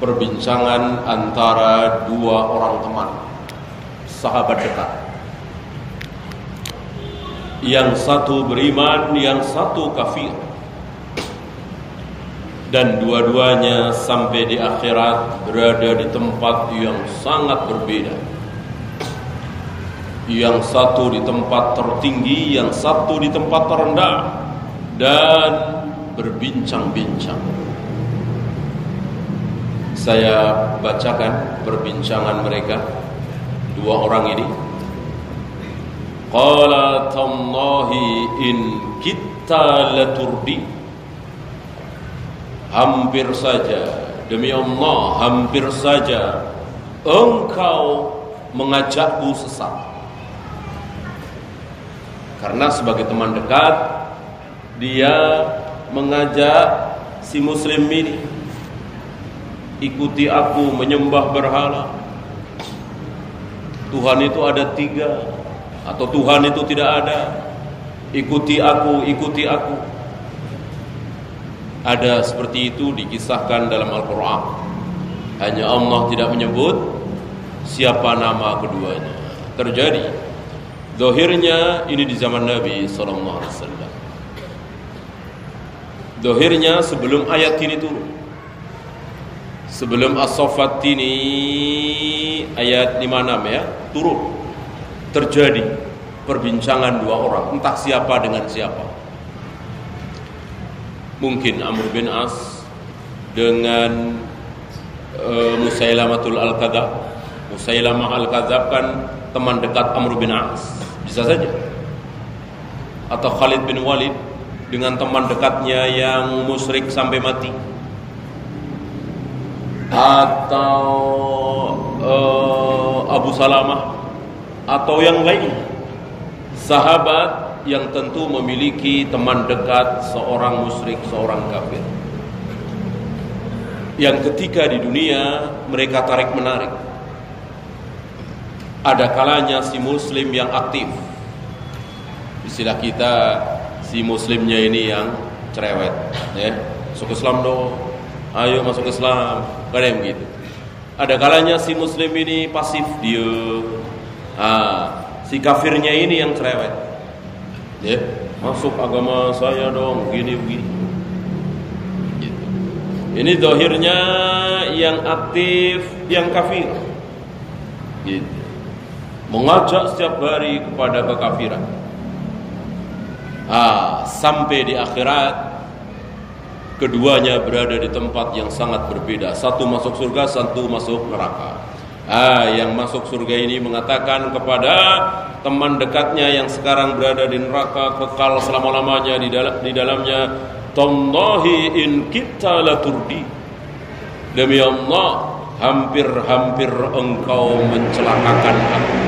perbincangan antara dua orang teman sahabat dekat. Yang satu beriman yang satu kafir. Dan dua-duanya sampai di akhirat berada di tempat yang sangat berbeda. Yang satu di tempat tertinggi yang satu di tempat terendah dan berbincang-bincang saya bacakan perbincangan mereka dua orang ini. Qala tallahi in kita laturdi. Hampir saja demi Allah hampir saja engkau mengajakku sesat. Karena sebagai teman dekat dia mengajak si muslim ini ikuti aku menyembah berhala. Tuhan itu ada tiga atau Tuhan itu tidak ada. Ikuti aku, ikuti aku. Ada seperti itu dikisahkan dalam Al-Quran. Hanya Allah tidak menyebut siapa nama keduanya. Terjadi. Dohirnya ini di zaman Nabi Sallallahu Alaihi Wasallam. Dohirnya sebelum ayat ini turun. Sebelum As-Saffat ini ayat 56 ya, turun. Terjadi perbincangan dua orang, entah siapa dengan siapa. Mungkin Amr bin As dengan uh, Musailamatul Al-Kadzab. Musailamah Al-Kadzab kan teman dekat Amr bin As. Bisa saja. Atau Khalid bin Walid dengan teman dekatnya yang musyrik sampai mati atau uh, Abu Salamah. Atau yang lain. Sahabat yang tentu memiliki teman dekat seorang musyrik, seorang kafir. Yang ketika di dunia mereka tarik menarik ada kalanya si muslim yang aktif. Istilah kita si muslimnya ini yang cerewet ya. Suku Islam dong ayo masuk Islam Kan yang begitu. Ada kalanya si muslim ini pasif dia. Ah, si kafirnya ini yang cerewet. Ya, masuk agama saya dong, gini begini. Gitu. Ini dohirnya yang aktif, yang kafir. Gitu. Mengajak setiap hari kepada kekafiran. Ah, sampai di akhirat keduanya berada di tempat yang sangat berbeda. Satu masuk surga, satu masuk neraka. Ah, yang masuk surga ini mengatakan kepada teman dekatnya yang sekarang berada di neraka kekal selama-lamanya di, dalam di dalamnya, "Tallahi in kita la turdi." Demi Allah, hampir-hampir engkau mencelakakan aku.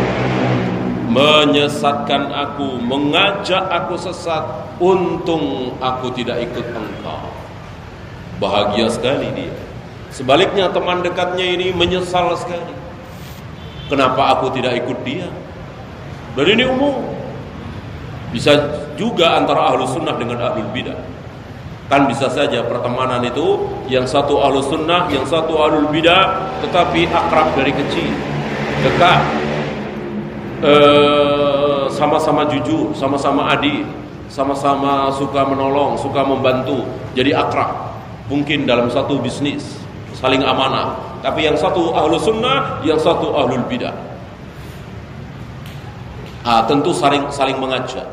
Menyesatkan aku, mengajak aku sesat, untung aku tidak ikut engkau. Bahagia sekali dia. Sebaliknya teman dekatnya ini menyesal sekali. Kenapa aku tidak ikut dia? Dan ini umum. Bisa juga antara ahlu sunnah dengan ahlu bidah. Kan bisa saja pertemanan itu yang satu ahlu sunnah, yang satu ahlu bidah, tetapi akrab dari kecil, dekat, eh, sama-sama jujur, sama-sama adil, sama-sama suka menolong, suka membantu, jadi akrab mungkin dalam satu bisnis saling amanah tapi yang satu ahlu sunnah yang satu ahlul bidah. Ah, tentu saling saling mengajak.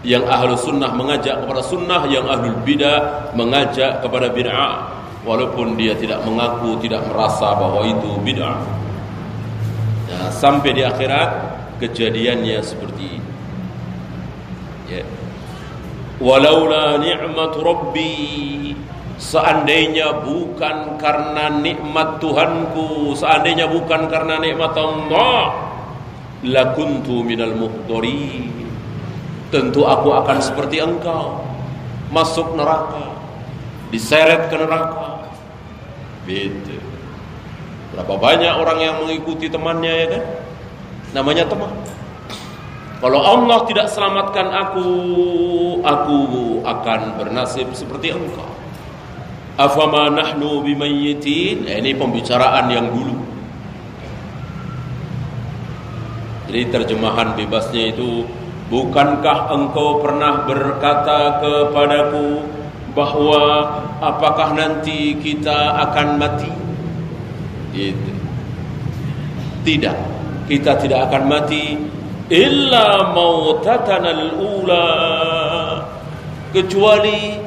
Yang ahlu sunnah mengajak kepada sunnah yang ahlul bidah mengajak kepada bid'ah. Walaupun dia tidak mengaku tidak merasa bahwa itu bid'ah. Nah, sampai di akhirat kejadiannya seperti ini. Ya. walaula ni'mat rabbi Seandainya bukan karena nikmat Tuhanku Seandainya bukan karena nikmat Allah Lakuntu minal muhdari Tentu aku akan seperti engkau Masuk neraka Diseret ke neraka. Begitu Berapa banyak orang yang mengikuti temannya ya kan? Namanya teman. Kalau Allah tidak selamatkan aku Aku akan bernasib seperti engkau Afama nahnu bimayyitin? Eh, ini pembicaraan yang dulu. Jadi terjemahan bebasnya itu Bukankah engkau pernah berkata kepadaku bahwa apakah nanti kita akan mati? Itu. Tidak. Kita tidak akan mati illa mautatan ula kecuali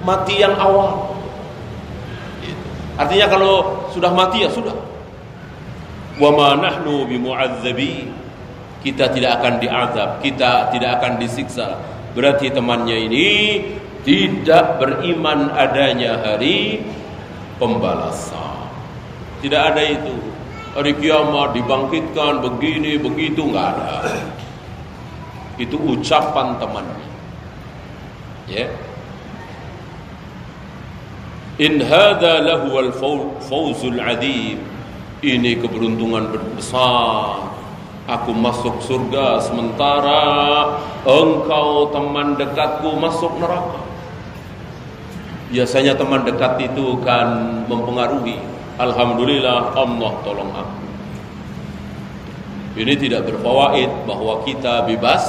mati yang awal. Artinya kalau sudah mati ya sudah. Wa ma nahnu bimu'adzabin kita tidak akan diazab, kita tidak akan disiksa. Berarti temannya ini tidak beriman adanya hari pembalasan. Tidak ada itu. Hari kiamat dibangkitkan begini begitu nggak ada. Itu ucapan temannya. Ya. In hadza lahu al fawzul adim. Ini keberuntungan besar Aku masuk surga sementara engkau teman dekatku masuk neraka. Biasanya teman dekat itu kan mempengaruhi. Alhamdulillah Allah tolong aku. Ini tidak berfawaid bahwa kita bebas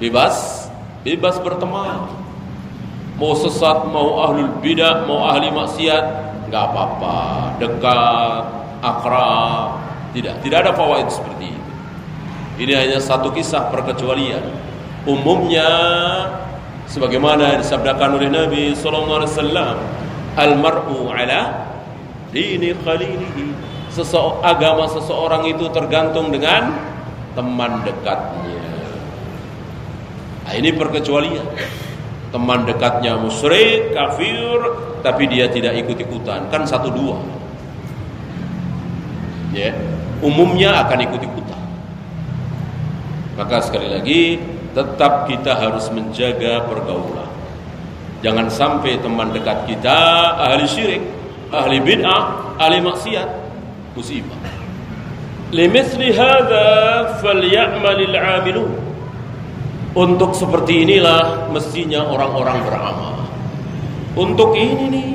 bebas bebas berteman. Mau sesat, mau ahlul bidah, mau ahli maksiat, nggak apa-apa. Dekat, akrab, tidak, tidak ada fawaid seperti itu. Ini hanya satu kisah perkecualian. Umumnya sebagaimana disabdakan oleh Nabi sallallahu alaihi wasallam, "Al-mar'u ala dini khalilihi." Agama seseorang itu tergantung dengan teman dekatnya. Nah, ini perkecualian. Teman dekatnya musyrik, kafir, tapi dia tidak ikut-ikutan. Kan satu dua. Ya. Umumnya akan ikut-ikutan. Maka sekali lagi tetap kita harus menjaga pergaulan. Jangan sampai teman dekat kita ahli syirik, ahli bid'ah, ahli maksiat, musibah. Limithli hadza falyamalil 'amilun. Untuk seperti inilah mestinya orang-orang beramal. Untuk ini nih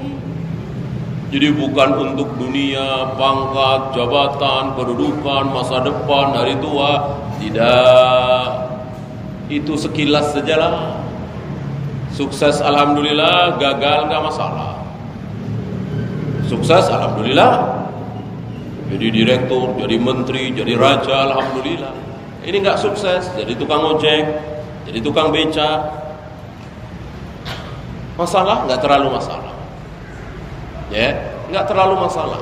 jadi bukan untuk dunia, pangkat, jabatan, kedudukan, masa depan, hari tua. Tidak. Itu sekilas sajalah. Sukses Alhamdulillah, gagal nggak masalah. Sukses Alhamdulillah. Jadi direktur, jadi menteri, jadi raja Alhamdulillah. Ini nggak sukses, jadi tukang ojek, jadi tukang beca. Masalah? Nggak terlalu masalah. Ya nggak terlalu masalah.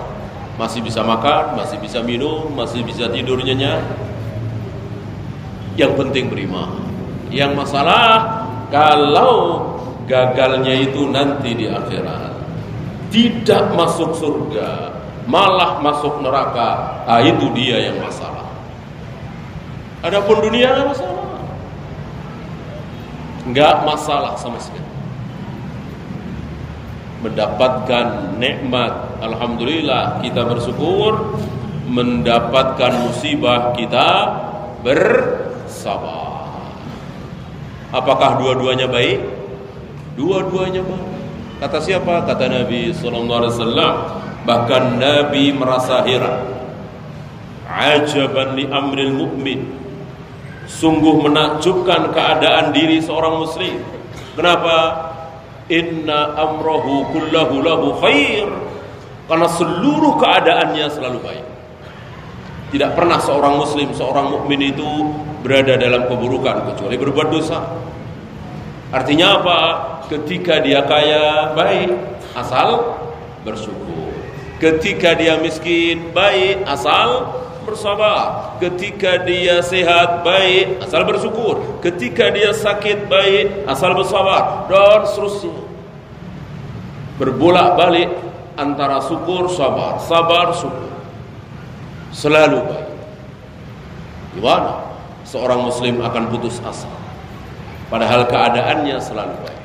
Masih bisa makan masih bisa minum masih bisa tidur nyenyak. Yang penting beriman yang masalah kalau gagalnya itu nanti di akhirat. Tidak masuk surga malah masuk neraka. Ah itu dia yang masalah. Adapun dunia nggak masalah nggak masalah sama sekali. Mendapatkan nikmat alhamdulillah kita bersyukur. Mendapatkan musibah kita bersabar. Apakah dua-duanya baik? Dua-duanya baik. Kata siapa? Kata Nabi sallallahu alaihi wasallam. Bahkan Nabi merasa heran. Ajaban li amril mu'min sungguh menakjubkan keadaan diri seorang muslim. Kenapa? Inna amrohu kullahu lahu khair. Karena seluruh keadaannya selalu baik. Tidak pernah seorang muslim, seorang mukmin itu Berada dalam keburukan Kecuali berbuat dosa. Artinya apa? Ketika dia kaya, baik. Asal bersyukur. Ketika dia miskin, baik. Asal bersabar. Ketika dia sehat baik, asal bersyukur. Ketika dia sakit baik, asal bersabar dan seterusnya. Berbolak-balik antara syukur sabar, sabar syukur. Selalu baik. Gimana? Seorang muslim akan putus asa. Padahal keadaannya selalu baik.